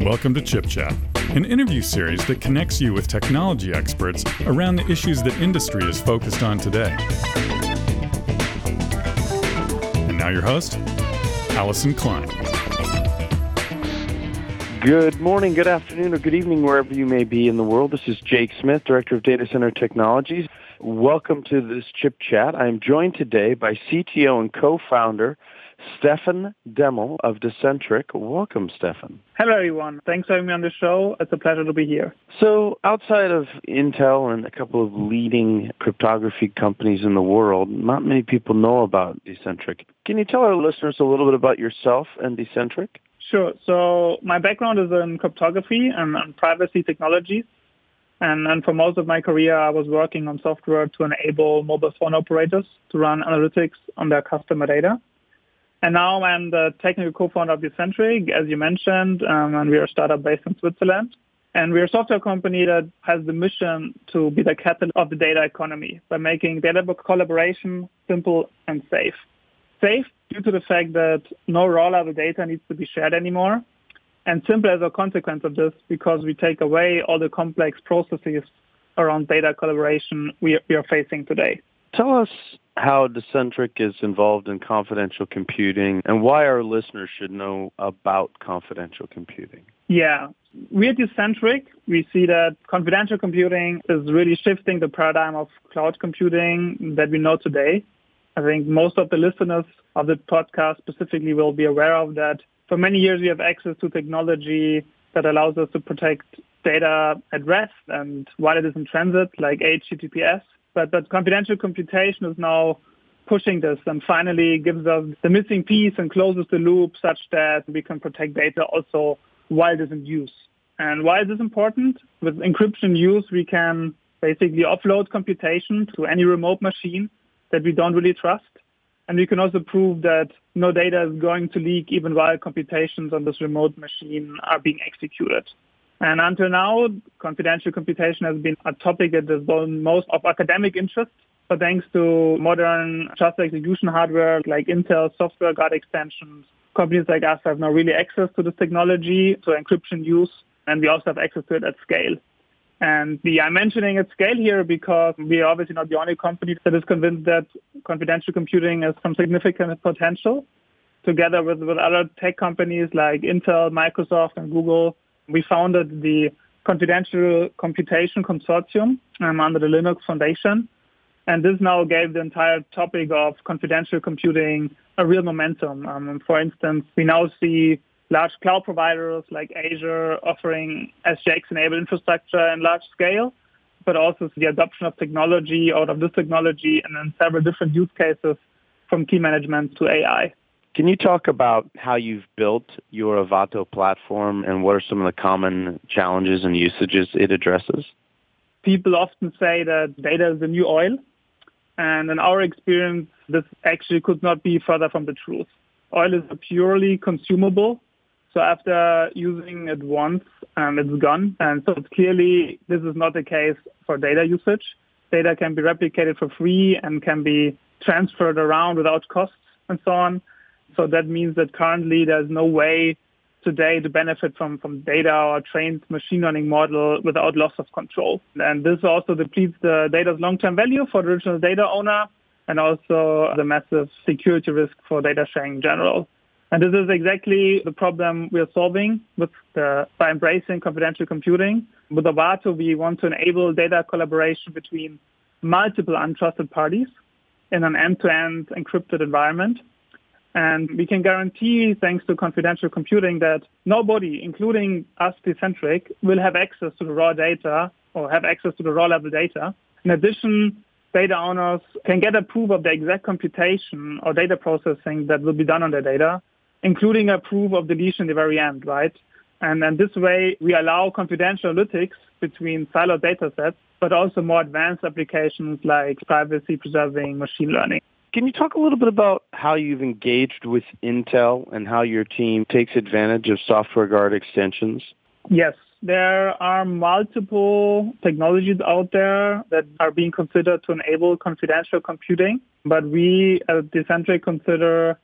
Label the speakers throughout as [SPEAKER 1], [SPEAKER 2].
[SPEAKER 1] Welcome to Chip Chat, an interview series that connects you with technology experts around the issues that industry is focused on today. And now your host, Allison Klein.
[SPEAKER 2] Good morning, good afternoon, or good evening, wherever you may be in the world. This is Jake Smith, Director of Data Center Technologies. Welcome to this Chip Chat. I am joined today by CTO and co-founder Stefan Deml of Decentriq. Welcome, Stefan.
[SPEAKER 3] Hello, everyone. Thanks for having me on the show. It's a pleasure to be here.
[SPEAKER 2] So, outside of Intel and a couple of leading cryptography companies in the world, not many people know about Decentriq. Can you tell our listeners a little bit about yourself and Decentriq?
[SPEAKER 3] Sure. So, my background is in cryptography and, and privacy technologies. And, and for most of my career, I was working on software to enable mobile phone operators to run analytics on their customer data. And now I'm the technical co-founder of Decentriq, as you mentioned, um, and we are a startup based in Switzerland. And we're a software company that has the mission to be the catalyst of the data economy by making data collaboration simple and safe. Safe due to the fact that no raw level data needs to be shared anymore, and simple as a consequence of this because we take away all the complex processes around data collaboration we are facing today.
[SPEAKER 2] Tell us how Decentriq is involved in confidential computing and why our listeners should know about confidential computing.
[SPEAKER 3] Yeah. We at Decentriq, we see that confidential computing is really shifting the paradigm of cloud computing that we know today. I think most of the listeners of the podcast specifically will be aware of that. For many years, we have access to technology that allows us to protect data at rest and while it is in transit, like HTTPS. But, but confidential computation is now pushing this and finally gives us the missing piece and closes the loop such that we can protect data also while it is in use. And why is this important? With encryption use, we can basically offload computation to any remote machine that we don't really trust. And we can also prove that no data is going to leak even while computations on this remote machine are being executed. And until now, confidential computation has been a topic that has been most of academic interest. But thanks to modern trust execution hardware like Intel software guard extensions, companies like us have now really access to this technology, to encryption use, and we also have access to it at scale. And I'm mentioning at scale here because we are obviously not the only company that is convinced that confidential computing has some significant potential. Together with, with other tech companies like Intel, Microsoft, and Google, we founded the Confidential Computation Consortium um, under the Linux Foundation. And this now gave the entire topic of confidential computing a real momentum. Um, for instance, we now see large cloud providers like Azure offering SGX-enabled infrastructure in large scale, but also the adoption of technology out of this technology and then several different use cases from key management to AI.
[SPEAKER 2] Can you talk about how you've built your Avato platform and what are some of the common challenges and usages it addresses?
[SPEAKER 3] People often say that data is the new oil. And in our experience, this actually could not be further from the truth. Oil is purely consumable. So after using it once, um, it's gone. And so clearly, this is not the case for data usage. Data can be replicated for free and can be transferred around without costs and so on. So that means that currently there's no way today to benefit from, from data or trained machine learning model without loss of control. And this also depletes the data's long-term value for the original data owner and also the massive security risk for data sharing in general. And this is exactly the problem we are solving with the, by embracing confidential computing. With Avato, we want to enable data collaboration between multiple untrusted parties in an end-to-end encrypted environment. And we can guarantee, thanks to confidential computing, that nobody, including us, Decentriq, will have access to the raw data or have access to the raw level data. In addition, data owners can get a proof of the exact computation or data processing that will be done on their data, including a proof of deletion at the very end, right? And then this way, we allow confidential analytics between siloed data sets, but also more advanced applications like privacy preserving machine learning.
[SPEAKER 2] Can you talk a little bit about how you've engaged with Intel and how your team takes advantage of software guard extensions?
[SPEAKER 3] Yes, there are multiple technologies out there that are being considered to enable confidential computing, but we at Decentriq consider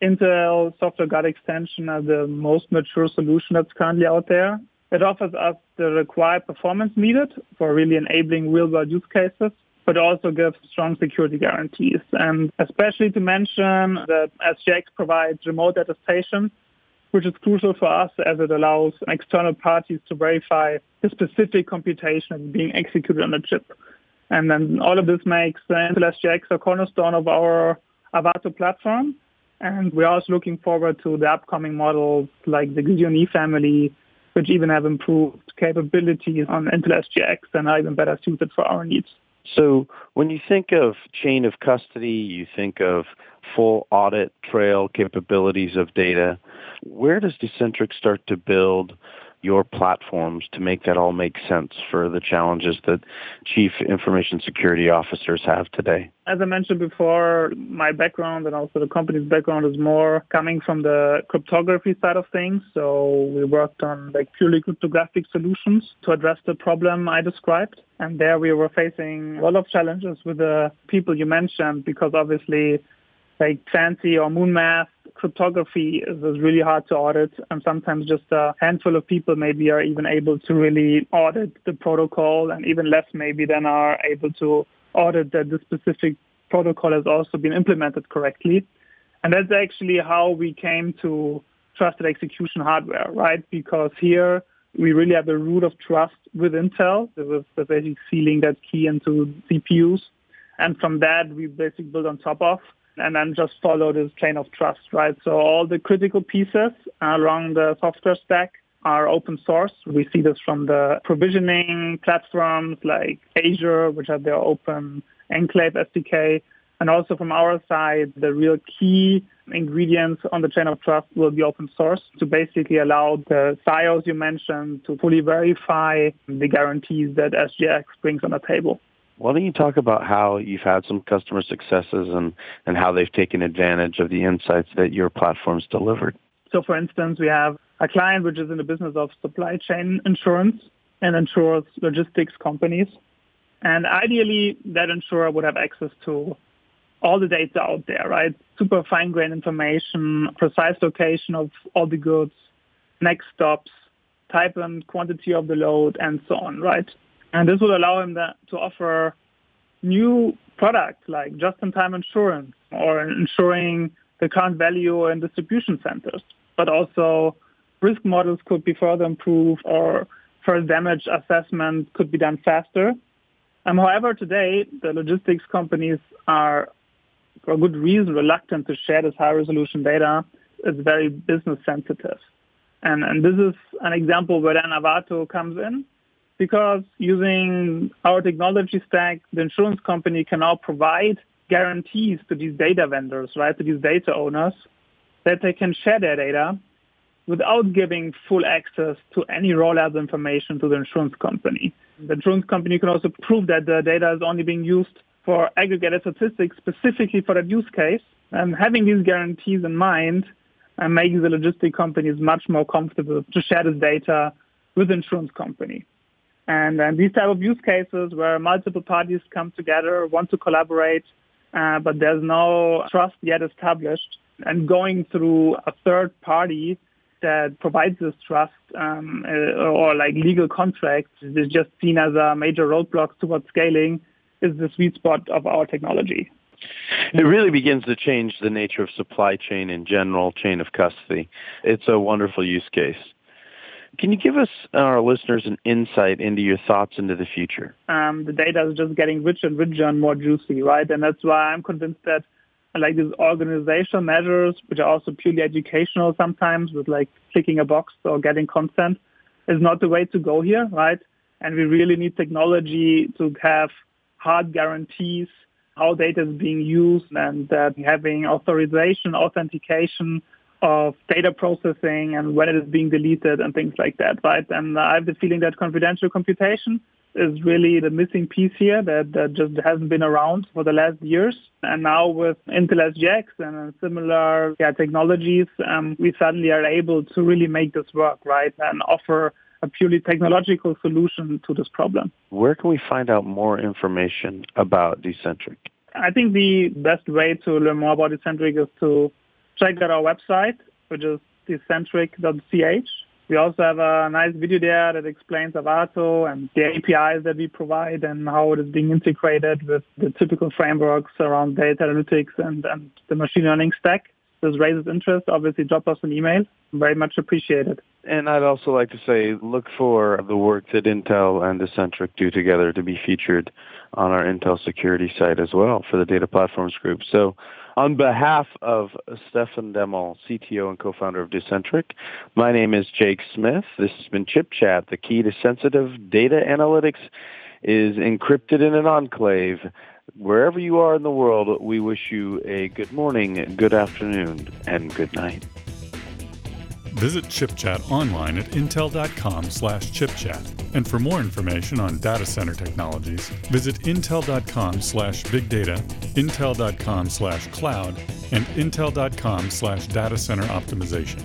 [SPEAKER 3] Intel Software Guard Extension as the most mature solution that's currently out there. It offers us the required performance needed for really enabling real-world use cases, but also gives strong security guarantees. And especially to mention that SGX provides remote attestation, which is crucial for us as it allows external parties to verify the specific computation being executed on the chip. And then all of this makes Intel SGX a cornerstone of our Avato platform. And we're also looking forward to the upcoming models like the E family, which even have improved capabilities on Intel SGX and are even better suited for our needs.
[SPEAKER 2] So when you think of chain of custody, you think of full audit trail capabilities of data. Where does Decentriq start to build your platforms to make that all make sense for the challenges that chief information security officers have today?
[SPEAKER 3] As I mentioned before, my background and also the company's background is more coming from the cryptography side of things. So we worked on like purely cryptographic solutions to address the problem I described. And there we were facing a lot of challenges with the people you mentioned because obviously like fancy or moon math cryptography is, really hard to audit and sometimes just a handful of people maybe are even able to really audit the protocol and even less maybe than are able to audit that the specific protocol has also been implemented correctly. And that's actually how we came to trusted execution hardware, right? Because here we really have a root of trust with Intel. It was basically sealing that key into CPUs. And from that, we basically built on top of and then just follow this chain of trust, right? So all the critical pieces along the software stack are open source. We see this from the provisioning platforms like Azure, which have their open enclave SDK. And also from our side, the real key ingredients on the chain of trust will be open source to basically allow the SIOs you mentioned to fully verify the guarantees that SGX brings on the table.
[SPEAKER 2] Why don't you talk about how you've had some customer successes and, and how they've taken advantage of the insights that your platform's delivered?
[SPEAKER 3] So, for instance, we have a client which is in the business of supply chain insurance and insures logistics companies. And ideally, that insurer would have access to all the data out there, right? Super fine grained information, precise location of all the goods, next stops, type and quantity of the load, and so on, right? And this will allow him that, to offer new products like just-in-time insurance or ensuring the current value in distribution centers. But also risk models could be further improved or first damage assessment could be done faster. Um, however, today, the logistics companies are, for a good reason, reluctant to share this high-resolution data. It's very business sensitive. And, and this is an example where then Avato comes in because using our technology stack, the insurance company can now provide guarantees to these data vendors, right, to these data owners, that they can share their data without giving full access to any rollout information to the insurance company. The insurance company can also prove that the data is only being used for aggregated statistics specifically for that use case. And having these guarantees in mind uh, making the logistic companies much more comfortable to share this data with insurance company. And, and these type of use cases where multiple parties come together, want to collaborate, uh, but there's no trust yet established, and going through a third party that provides this trust um, uh, or like legal contracts is just seen as a major roadblock towards scaling is the sweet spot of our technology.
[SPEAKER 2] It really begins to change the nature of supply chain in general, chain of custody. It's a wonderful use case. Can you give us, our listeners, an insight into your thoughts into the future?
[SPEAKER 3] Um, the data is just getting richer and richer and more juicy, right? And that's why I'm convinced that like these organizational measures, which are also purely educational sometimes with like clicking a box or getting consent, is not the way to go here, right? And we really need technology to have hard guarantees how data is being used and that having authorization, authentication, of data processing and when it is being deleted and things like that, right? And I have the feeling that confidential computation is really the missing piece here that, that just hasn't been around for the last years. And now with Intel SGX and similar yeah, technologies, um, we suddenly are able to really make this work, right? And offer a purely technological solution to this problem.
[SPEAKER 2] Where can we find out more information about Decentriq?
[SPEAKER 3] I think the best way to learn more about Decentriq is to check out our website, which is decentriq.ch. We also have a nice video there that explains Avato and the APIs that we provide and how it is being integrated with the typical frameworks around data analytics and, and the machine learning stack. This raises interest. Obviously, drop us an email. Very much appreciated.
[SPEAKER 2] And I'd also like to say, look for the work that Intel and Decentriq do together to be featured on our Intel security site as well for the Data Platforms Group. So on behalf of Stefan Deml, CTO and co-founder of Decentriq, my name is Jake Smith. This has been Chip Chat. The key to sensitive data analytics is encrypted in an enclave. Wherever you are in the world, we wish you a good morning, good afternoon, and good night.
[SPEAKER 1] Visit ChipChat online at intel.com slash chipchat. And for more information on data center technologies, visit intel.com slash big data, intel.com slash cloud, and intel.com slash data center optimization.